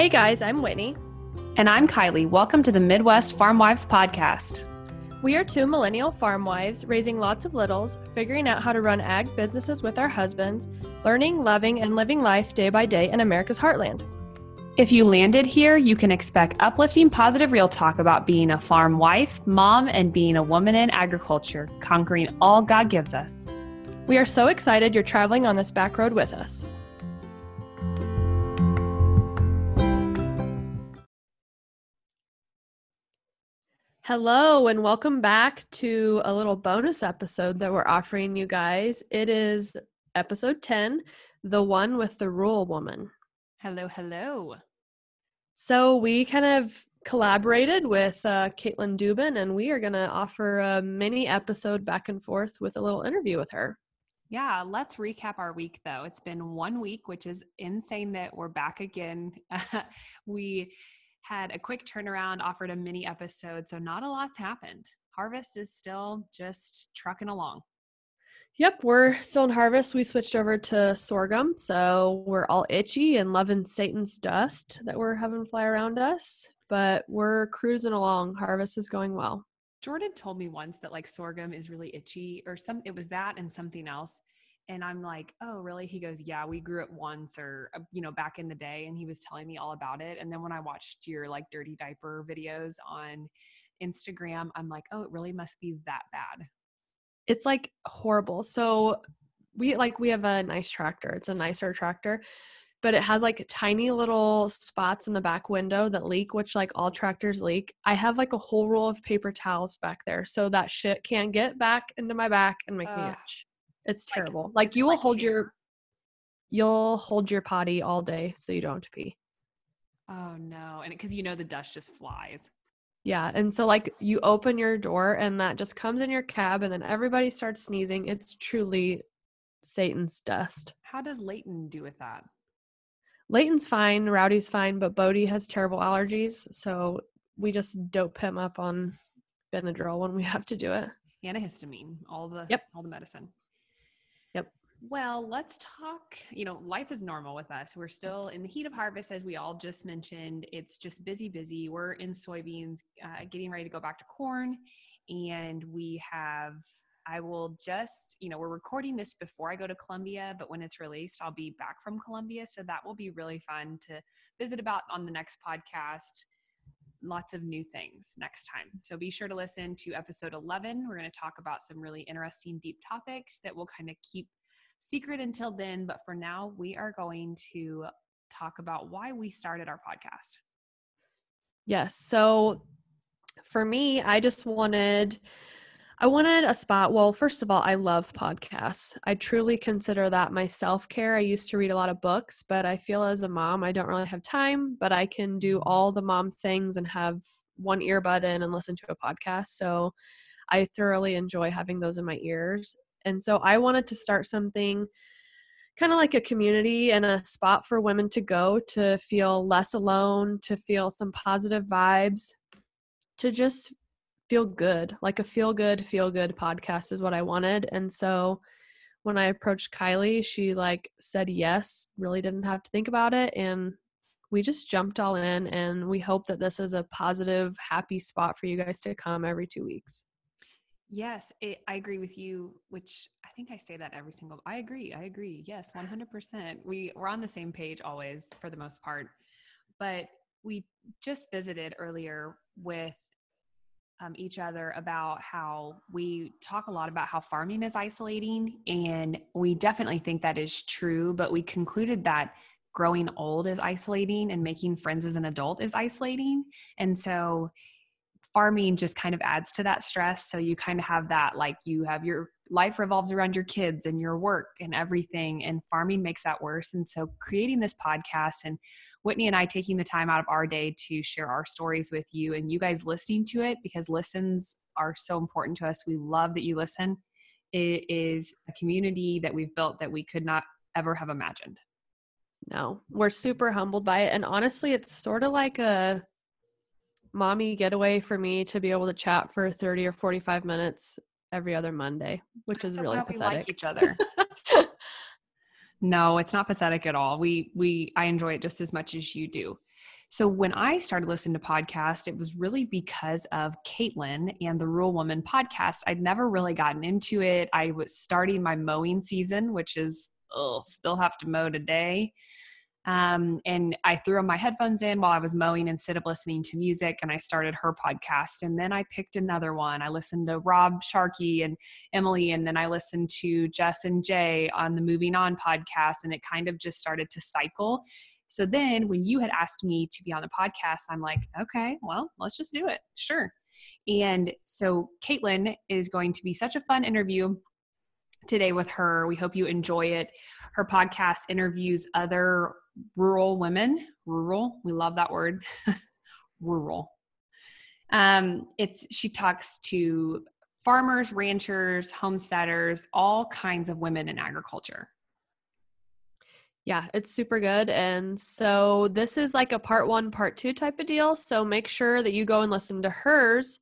Hey guys, I'm Whitney. And I'm Kylie. Welcome to the Midwest Farm Wives Podcast. We are two millennial farm wives raising lots of littles, figuring out how to run ag businesses with our husbands, learning, loving, and living life day by day in America's heartland. If you landed here, you can expect uplifting, positive, real talk about being a farm wife, mom, and being a woman in agriculture, conquering all God gives us. We are so excited you're traveling on this back road with us. Hello, and welcome back to a little bonus episode that we're offering you guys. It is episode 10, the one with the rural woman. Hello, hello. So, we kind of collaborated with uh, Caitlin Dubin, and we are going to offer a mini episode back and forth with a little interview with her. Yeah, let's recap our week though. It's been one week, which is insane that we're back again. we had a quick turnaround, offered a mini episode, so not a lot's happened. Harvest is still just trucking along. Yep, we're still in harvest. We switched over to sorghum, so we're all itchy and loving Satan's dust that we're having fly around us, but we're cruising along. Harvest is going well. Jordan told me once that like sorghum is really itchy or some it was that and something else and i'm like oh really? He goes yeah we grew it once or uh, you know back in the day and he was telling me all about it and then when i watched your like dirty diaper videos on instagram i'm like oh it really must be that bad. It's like horrible. So we like we have a nice tractor. It's a nicer tractor but it has like tiny little spots in the back window that leak which like all tractors leak. I have like a whole roll of paper towels back there so that shit can't get back into my back and make uh, me itch it's terrible. Like, like you will like hold your you'll hold your potty all day so you don't have to pee. Oh no. And because you know the dust just flies. Yeah. And so like you open your door and that just comes in your cab and then everybody starts sneezing. It's truly Satan's dust. How does Leighton do with that? Leighton's fine, Rowdy's fine, but Bodie has terrible allergies, so we just dope him up on Benadryl when we have to do it. Antihistamine, all the yep. all the medicine. Well, let's talk. You know, life is normal with us. We're still in the heat of harvest, as we all just mentioned. It's just busy, busy. We're in soybeans, uh, getting ready to go back to corn. And we have, I will just, you know, we're recording this before I go to Columbia, but when it's released, I'll be back from Columbia. So that will be really fun to visit about on the next podcast lots of new things next time. So be sure to listen to episode 11. We're going to talk about some really interesting, deep topics that we'll kind of keep secret until then. But for now, we are going to talk about why we started our podcast. Yes. So for me, I just wanted I wanted a spot. Well, first of all, I love podcasts. I truly consider that my self care. I used to read a lot of books, but I feel as a mom, I don't really have time, but I can do mm-hmm. all the mom things and have one earbud in and listen to a podcast. So I thoroughly enjoy having those in my ears. And so I wanted to start something kind of like a community and a spot for women to go to feel less alone, to feel some positive vibes, to just feel good like a feel good feel good podcast is what i wanted. And so when i approached kylie she like said yes really didn't have to think about it and we just jumped all in and we hope that this is a positive happy spot for you guys to come every two weeks yes it, i agree with you which i think i say that every single i agree i agree yes 100% we we're on the same page always for the most part but we just visited earlier with um, each other about how we talk a lot about how farming is isolating, and we definitely think that is true. But we concluded that growing old is isolating and making friends as an adult is isolating. And so farming just kind of adds to that stress. So you kind of have that like you have your life revolves around your kids and your work and everything, and farming makes that worse. And so creating this podcast and Whitney and I taking the time out of our day to share our stories with you and you guys listening to it because listens are so important to us. We love that you listen. It is a community that we've built that we could not ever have imagined. No, we're super humbled by it. And honestly, it's sort of like a mommy getaway for me to be able to chat for 30 or 45 minutes every other Monday, which is really pathetic. We like each other. No, it's not pathetic at all. We we I enjoy it just as much as you do. So when I started listening to podcasts, it was really because of Caitlin and the Rural Woman podcast. I'd never really gotten into it. I was starting my mowing season, which is ugh, still have to mow today. Um, and I threw my headphones in while I was mowing instead of listening to music, and I started her podcast. And then I picked another one. I listened to Rob Sharkey and Emily, and then I listened to Jess and Jay on the Moving On podcast, and it kind of just started to cycle. So then when you had asked me to be on the podcast, I'm like, okay, well, let's just do it. Sure. And so Caitlin is going to be such a fun interview today with her. We hope you enjoy it. Her podcast interviews other rural women. Rural, we love that word. rural. Um, it's she talks to farmers, ranchers, homesteaders, all kinds of women in agriculture. Yeah, it's super good. And so this is like a part one, part two type of deal. So make sure that you go and listen to hers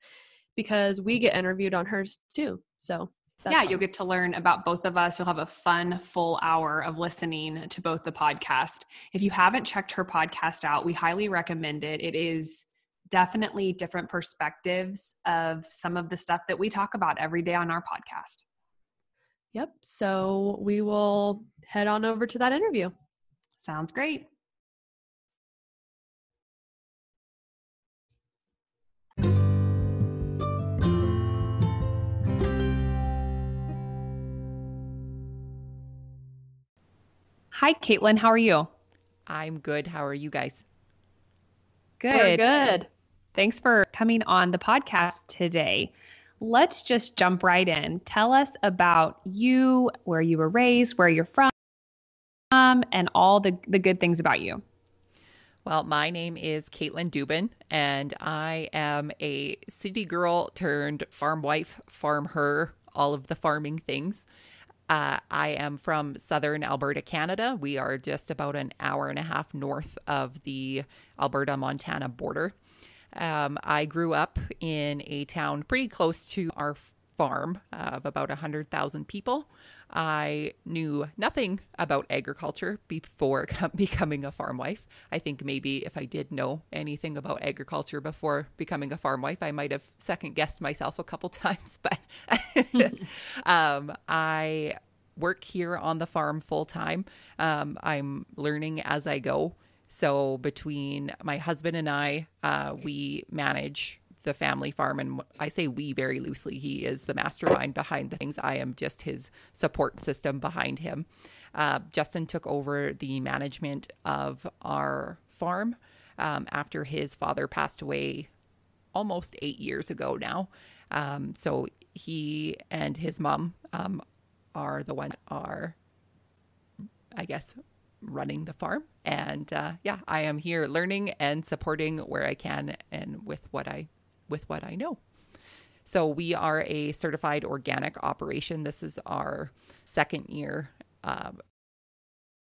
because we get interviewed on hers too. So yeah, fun. you'll get to learn about both of us. You'll have a fun full hour of listening to both the podcast. If you haven't checked her podcast out, we highly recommend it. It is definitely different perspectives of some of the stuff that we talk about every day on our podcast. Yep. So we will head on over to that interview. Sounds great. Hi, Caitlin. How are you? I'm good. How are you guys? Good. We're good. Thanks for coming on the podcast today. Let's just jump right in. Tell us about you, where you were raised, where you're from, and all the, the good things about you. Well, my name is Caitlin Dubin, and I am a city girl turned farm wife, farm her, all of the farming things. Uh, I am from southern Alberta, Canada. We are just about an hour and a half north of the Alberta Montana border. Um, I grew up in a town pretty close to our farm of about 100,000 people. I knew nothing about agriculture before becoming a farm wife. I think maybe if I did know anything about agriculture before becoming a farm wife, I might have second guessed myself a couple times. But um, I work here on the farm full time. Um, I'm learning as I go. So between my husband and I, uh, we manage the family farm and I say we very loosely. He is the mastermind behind the things. I am just his support system behind him. Uh, Justin took over the management of our farm um, after his father passed away almost eight years ago now. Um, so he and his mom um, are the ones are, I guess, running the farm. And uh, yeah, I am here learning and supporting where I can and with what I with what I know. So we are a certified organic operation. This is our second year uh,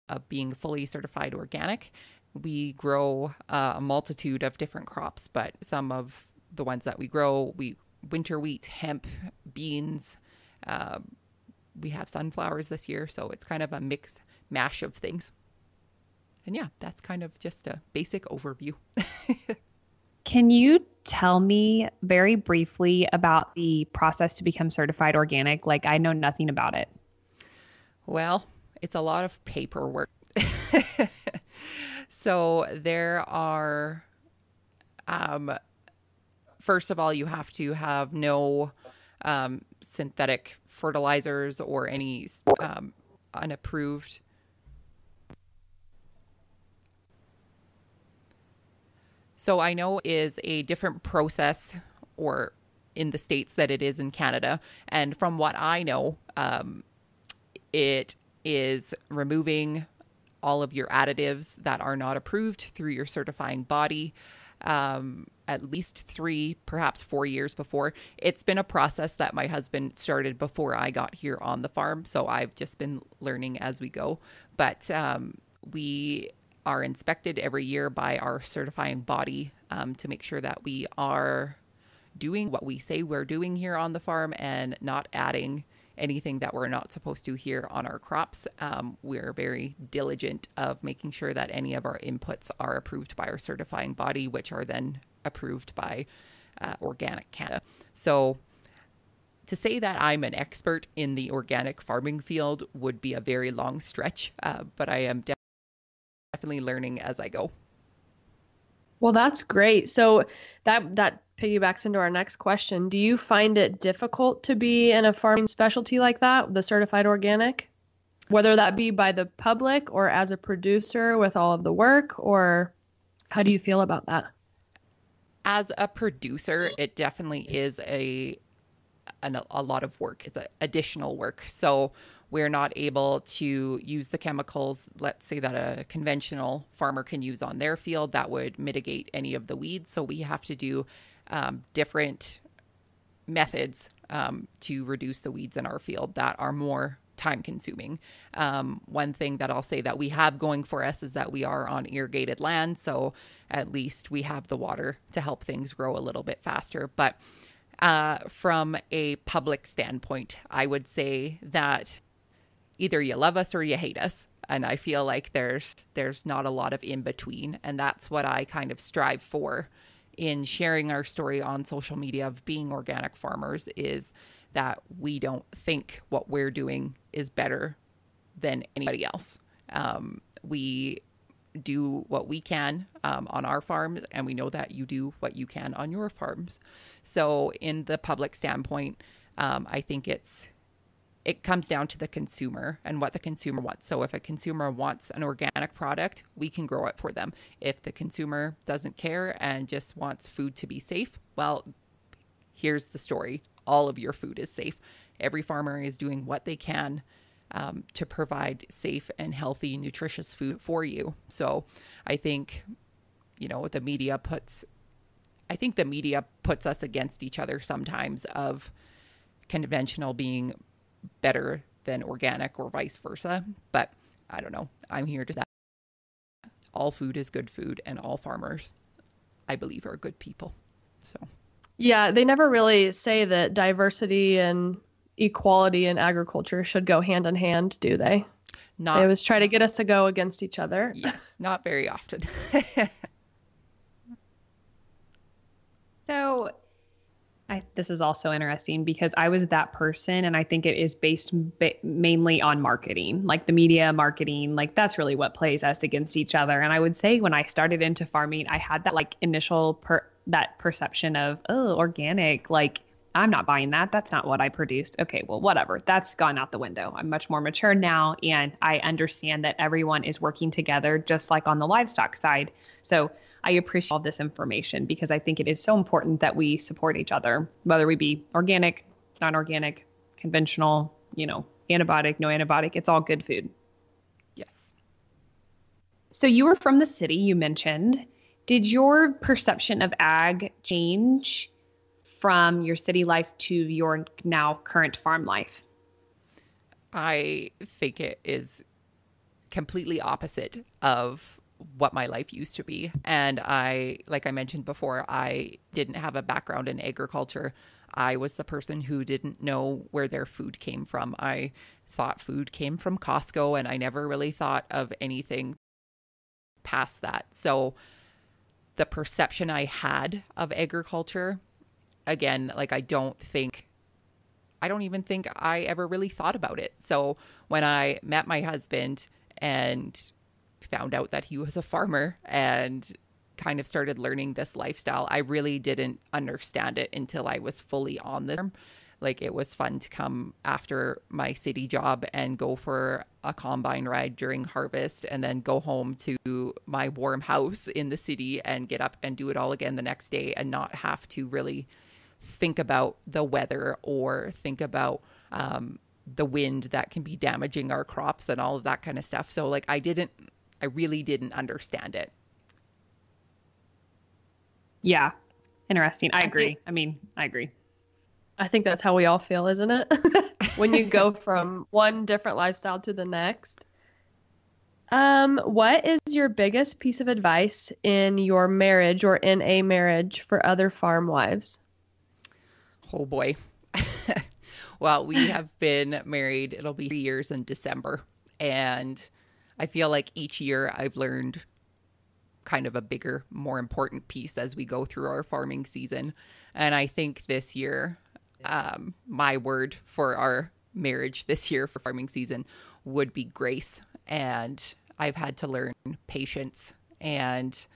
of being fully certified organic. We grow uh, a multitude of different crops, but some of the ones that we grow, we winter wheat, hemp, beans. Uh, we have sunflowers this year, so it's kind of a mix mash of things. And yeah, that's kind of just a basic overview. Can you tell me very briefly about the process to become certified organic? Like, I know nothing about it. Well, it's a lot of paperwork. so, there are, um, first of all, you have to have no um, synthetic fertilizers or any um, unapproved So I know is a different process or in the states that it is in Canada. And from what I know, um, it is removing all of your additives that are not approved through your certifying body. Um, at least three, perhaps four years before. It's been a process that my husband started before I got here on the farm. So I've just been learning as we go. But um, we are inspected every year by our certifying body um, to make sure that we are doing what we say we're doing here on the farm and not adding anything that we're not supposed to here on our crops. Um, we're very diligent of making sure that any of our inputs are approved by our certifying body, which are then approved by uh, Organic Canada. So to say that I'm an expert in the organic farming field would be a very long stretch, uh, but I am definitely learning as I go. Well, that's great. So that that piggybacks into our next question. Do you find it difficult to be in a farming specialty like that, the certified organic? Whether that be by the public or as a producer with all of the work, or how do you feel about that? As a producer, it definitely is a an, a lot of work. It's a, additional work. So we're not able to use the chemicals, let's say that a conventional farmer can use on their field that would mitigate any of the weeds. So we have to do um, different methods um, to reduce the weeds in our field that are more time consuming. Um, one thing that I'll say that we have going for us is that we are on irrigated land. So at least we have the water to help things grow a little bit faster. But uh, from a public standpoint, I would say that either you love us or you hate us. And I feel like there's there's not a lot of in between, and that's what I kind of strive for in sharing our story on social media of being organic farmers is that we don't think what we're doing is better than anybody else. Um, we do what we can um, on our farms, and we know that you do what you can on your farms. So, in the public standpoint, um, I think it's it comes down to the consumer and what the consumer wants. So, if a consumer wants an organic product, we can grow it for them. If the consumer doesn't care and just wants food to be safe, well, here's the story all of your food is safe. Every farmer is doing what they can um, to provide safe and healthy, nutritious food for you. So I think, you know, the media puts, I think the media puts us against each other sometimes of conventional being better than organic or vice versa. But I don't know. I'm here to that. All food is good food, and all farmers, I believe, are good people. So. Yeah, they never really say that diversity and equality in agriculture should go hand in hand, do they? Not. They always try to get us to go against each other. Yes, not very often. so, I, this is also interesting because I was that person, and I think it is based ba- mainly on marketing, like the media marketing. Like that's really what plays us against each other. And I would say when I started into farming, I had that like initial per that perception of oh organic, like I'm not buying that. That's not what I produced. Okay, well, whatever. That's gone out the window. I'm much more mature now, and I understand that everyone is working together, just like on the livestock side. So I appreciate all this information because I think it is so important that we support each other, whether we be organic, non organic, conventional, you know, antibiotic, no antibiotic. It's all good food. Yes. So you were from the city, you mentioned. Did your perception of ag change? from your city life to your now current farm life? I think it is completely opposite of what my life used to be. And I, like I mentioned before, I didn't have a background in agriculture. I was the person who didn't know where their food came from. I thought food came from Costco, and I never really thought of anything past that. So the perception I had of agriculture again, like I don't think I don't even think I ever really thought about it. So when I met my husband and found out that he was a farmer and kind of started learning this lifestyle, I really didn't understand it until I was fully on this. Like it was fun to come after my city job and go for a combine ride during harvest and then go home to my warm house in the city and get up and do it all again the next day and not have to really think about the weather or think about um, the wind that can be damaging our crops and all of that kind of stuff. So, like, I didn't, I really didn't understand it. Yeah. Interesting. I, I agree. Think, I mean, I agree. I think that's how we all feel, isn't it? when you go from one different lifestyle to the next. Um, what is your biggest piece of advice in your marriage or in a marriage for other farm wives? Oh boy. Well, we have been married, it'll be three years in December. And I feel like each year I've learned kind of a bigger, more important piece as we go through our farming season. And I think this year, um, my word for our marriage this year for farming season would be grace. And I've had to learn patience and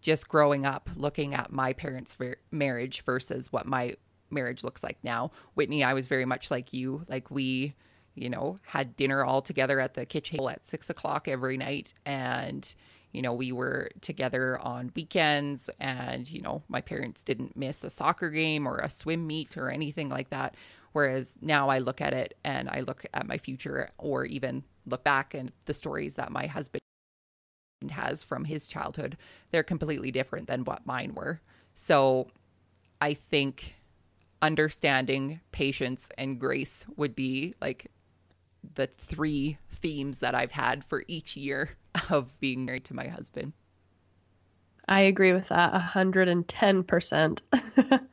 just growing up looking at my parents' marriage versus what my marriage looks like now. Whitney, I was very much like you. Like we, you know, had dinner all together at the kitchen at six o'clock every night. And, you know, we were together on weekends. And, you know, my parents didn't miss a soccer game or a swim meet or anything like that. Whereas now I look at it and I look at my future or even look back and the stories that my husband has from his childhood, they're completely different than what mine were. So I think understanding patience and grace would be like the three themes that I've had for each year of being married to my husband. I agree with that 110%.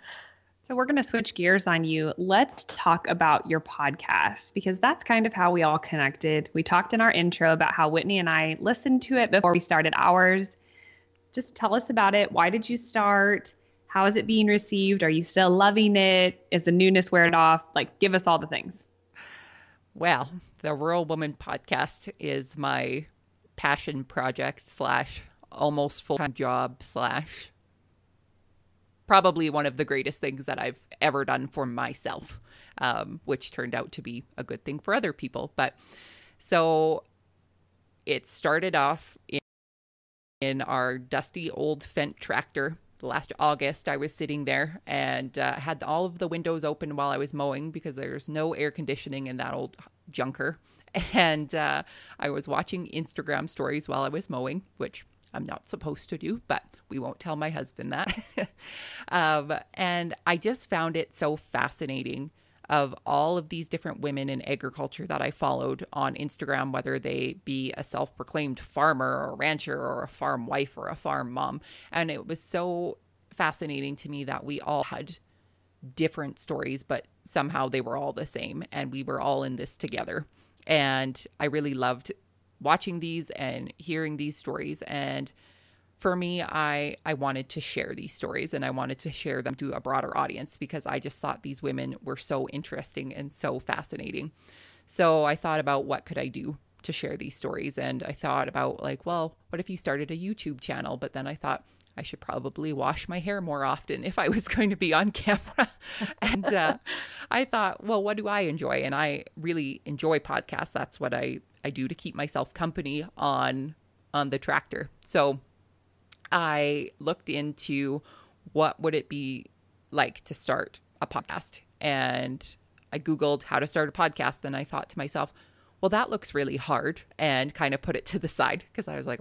So we're going to switch gears on you. Let's talk about your podcast because that's kind of how we all connected. We talked in our intro about how Whitney and I listened to it before we started ours. Just tell us about it. Why did you start? How is it being received? Are you still loving it? Is the newness wearing off? Like, give us all the things. Well, the Rural Woman podcast is my passion project slash almost full time job slash probably one of the greatest things that I've ever done for myself, um, which turned out to be a good thing for other people. But so it started off in, in our dusty old Fendt tractor. Last August, I was sitting there and uh, had all of the windows open while I was mowing because there's no air conditioning in that old junker. And uh, I was watching Instagram stories while I was mowing, which I'm not supposed to do, but we won't tell my husband that. um, and I just found it so fascinating of all of these different women in agriculture that I followed on Instagram, whether they be a self proclaimed farmer or a rancher or a farm wife or a farm mom. And it was so fascinating to me that we all had different stories, but somehow they were all the same and we were all in this together. And I really loved watching these and hearing these stories and for me i i wanted to share these stories and i wanted to share them to a broader audience because i just thought these women were so interesting and so fascinating so i thought about what could i do to share these stories and i thought about like well what if you started a youtube channel but then i thought I should probably wash my hair more often if I was going to be on camera. and uh, I thought, well, what do I enjoy? And I really enjoy podcasts. That's what I I do to keep myself company on on the tractor. So I looked into what would it be like to start a podcast and I googled how to start a podcast and I thought to myself, well that looks really hard and kind of put it to the side because I was like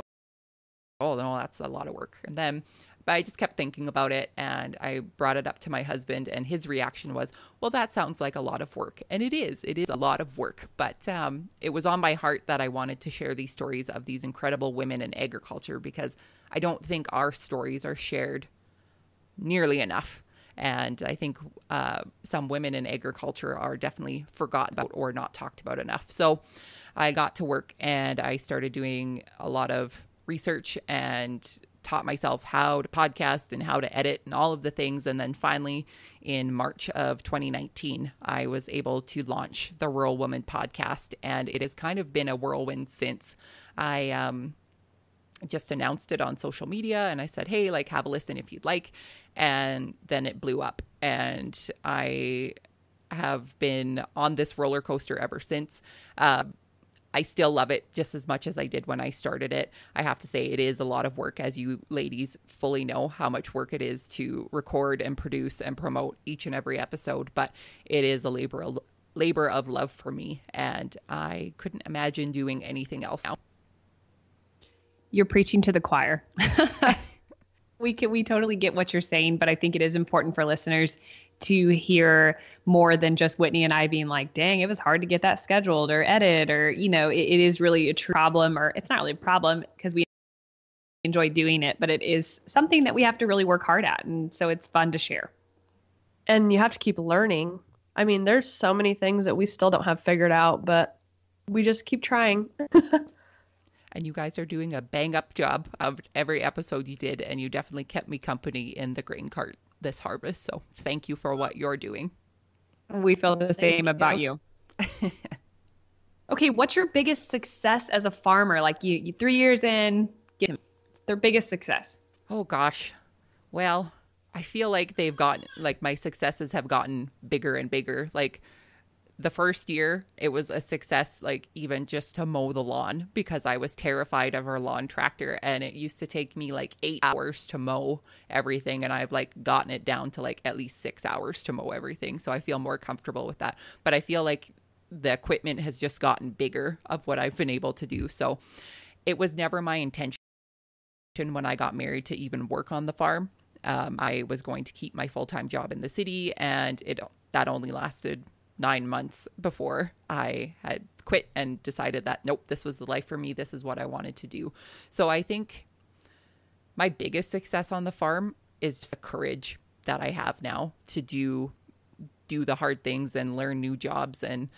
oh no that's a lot of work. And then but I just kept thinking about it and I brought it up to my husband, and his reaction was, Well, that sounds like a lot of work. And it is, it is a lot of work. But um, it was on my heart that I wanted to share these stories of these incredible women in agriculture because I don't think our stories are shared nearly enough. And I think uh, some women in agriculture are definitely forgotten about or not talked about enough. So I got to work and I started doing a lot of research and taught myself how to podcast and how to edit and all of the things. And then finally, in March of 2019, I was able to launch the Rural Woman podcast. And it has kind of been a whirlwind since. I um, just announced it on social media and I said, hey, like, have a listen if you'd like. And then it blew up. And I have been on this roller coaster ever since. Uh, I still love it just as much as I did when I started it. I have to say, it is a lot of work, as you ladies fully know how much work it is to record and produce and promote each and every episode. But it is a labor of, labor of love for me, and I couldn't imagine doing anything else now. You're preaching to the choir. we can we totally get what you're saying, but I think it is important for listeners to hear more than just Whitney and I being like, dang, it was hard to get that scheduled or edit, or, you know, it, it is really a true problem, or it's not really a problem because we enjoy doing it, but it is something that we have to really work hard at. And so it's fun to share. And you have to keep learning. I mean, there's so many things that we still don't have figured out, but we just keep trying. and you guys are doing a bang up job of every episode you did, and you definitely kept me company in the grain cart this harvest. So thank you for what you're doing. We feel the same you. about you. okay, what's your biggest success as a farmer? Like you, you three years in, get their biggest success. Oh gosh. Well, I feel like they've gotten like my successes have gotten bigger and bigger. Like the first year, it was a success, like even just to mow the lawn because I was terrified of our lawn tractor. And it used to take me like eight hours to mow everything. And I've like gotten it down to like at least six hours to mow everything. So I feel more comfortable with that. But I feel like the equipment has just gotten bigger of what I've been able to do. So it was never my intention when I got married to even work on the farm. Um, I was going to keep my full time job in the city, and it that only lasted nine months before I had quit and decided that nope, this was the life for me. This is what I wanted to do. So I think my biggest success on the farm is just the courage that I have now to do do the hard things and learn new jobs and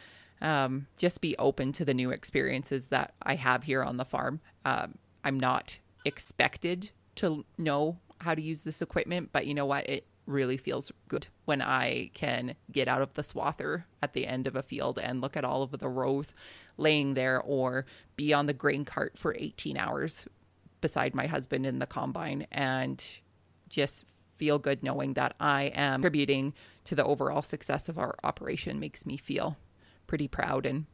um, just be open to the new experiences that I have here on the farm. Um, I'm not expected to know how to use this equipment, but you know what? It really feels good when I can get out of the swather at the end of a field and look at all of the rows laying there or be on the grain cart for 18 hours beside my husband in the combine and just feel good knowing that I am contributing to the overall success of our operation makes me feel pretty proud and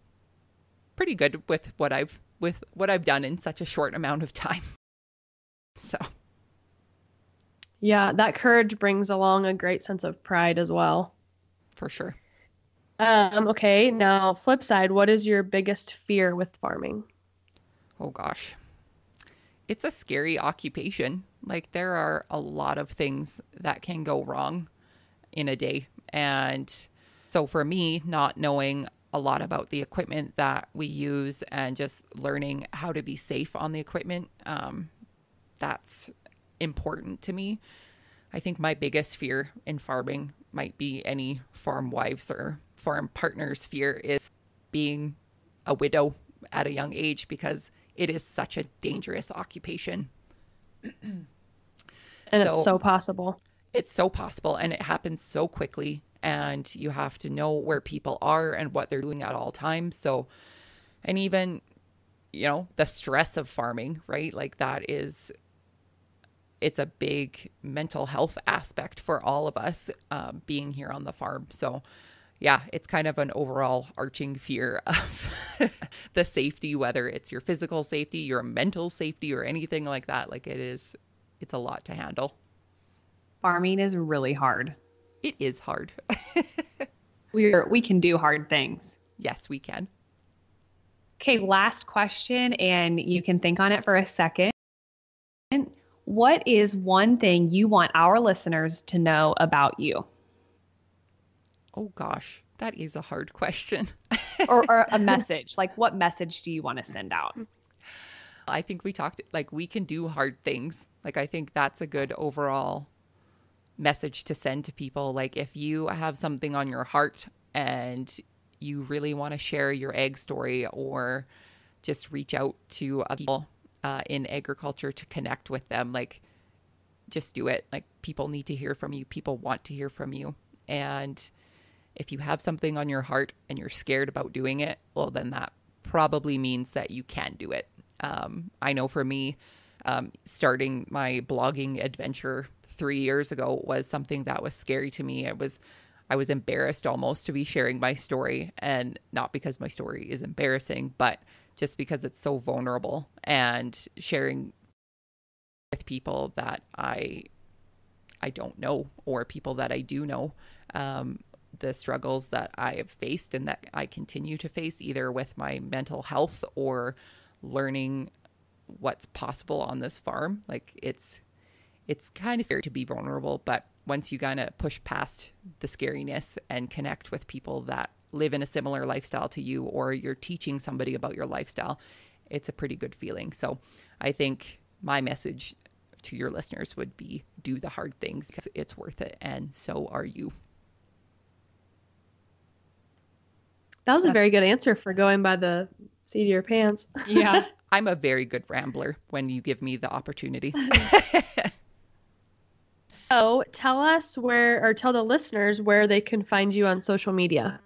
pretty good with what I've with what I've done in such a short amount of time. So yeah, that courage brings along a great sense of pride as well. For sure. Um, okay, now flip side, what is your biggest fear with farming? Oh gosh. It's a scary occupation. Like there are a lot of things that can go wrong in a day. And so for me, not knowing a lot about the equipment that we use and just learning how to be safe on the equipment, um, that's important to me. I think my biggest fear in farming might be any farm wives or farm partners' fear is being a widow at a young age because it is such a dangerous occupation. and so, it's so possible. It's so possible and it happens so quickly and you have to know where people are and what they're doing at all times. So and even you know, the stress of farming, right? Like that is it's a big mental health aspect for all of us um, being here on the farm. So, yeah, it's kind of an overall arching fear of the safety, whether it's your physical safety, your mental safety, or anything like that. Like it is, it's a lot to handle. Farming is really hard. It is hard. We're we can do hard things. Yes, we can. Okay, last question, and you can think on it for a second. What is one thing you want our listeners to know about you? Oh, gosh, that is a hard question. or, or a message. Like, what message do you want to send out? I think we talked like we can do hard things. Like, I think that's a good overall message to send to people. Like, if you have something on your heart and you really want to share your egg story or just reach out to other people uh, in agriculture to connect with them. Like, just do it. Like, people need to hear from you, people want to hear from you. And if you have something on your heart and you're scared about doing it, well, then that probably means that you can do it. Um, I know for me, um, starting my blogging adventure three years ago was something that was scary to me. It was, I was embarrassed almost to be sharing my story, and not because my story is embarrassing, but just because it's so vulnerable and sharing with people that I I don't know or people that I do know um, the struggles that I have faced and that I continue to face either with my mental health or learning what's possible on this farm. Like it's it's kind of scary to be vulnerable but once you kind of push past the scariness and connect with people that live in a similar lifestyle to you or you're teaching somebody about your lifestyle, it's a pretty good feeling. So I think my message to your listeners would be do the hard things because it's worth it and so are you. That was a very good answer for going by the seat of your pants. Yeah. I'm a very good rambler when you give me the opportunity. so tell us where, or tell the listeners where they can find you on social media.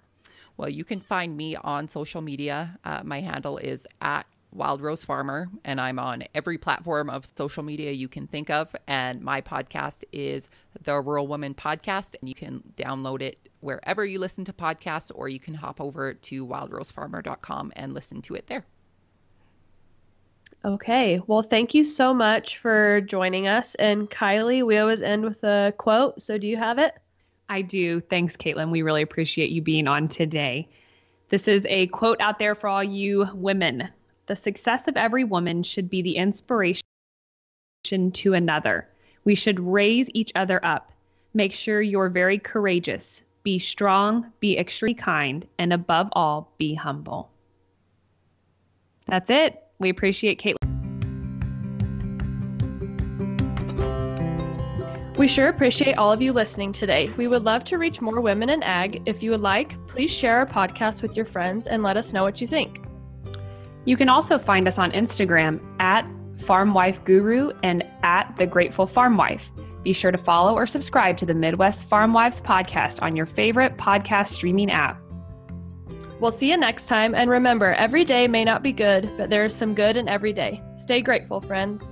Well, you can find me on social media. Uh, my handle is at Wild Rose Farmer, and I'm on every platform of social media you can think of. And my podcast is the Rural Woman Podcast, and you can download it wherever you listen to podcasts, or you can hop over to wildrosefarmer.com and listen to it there. Okay. Well, thank you so much for joining us. And Kylie, we always end with a quote. So do you have it? I do. Thanks, Caitlin. We really appreciate you being on today. This is a quote out there for all you women. The success of every woman should be the inspiration to another. We should raise each other up. Make sure you're very courageous. Be strong, be extremely kind, and above all, be humble. That's it. We appreciate Caitlin. We sure appreciate all of you listening today. We would love to reach more women in ag. If you would like, please share our podcast with your friends and let us know what you think. You can also find us on Instagram at Farm Wife Guru and at The Grateful Farm Wife. Be sure to follow or subscribe to the Midwest Farm Wives podcast on your favorite podcast streaming app. We'll see you next time. And remember, every day may not be good, but there is some good in every day. Stay grateful, friends.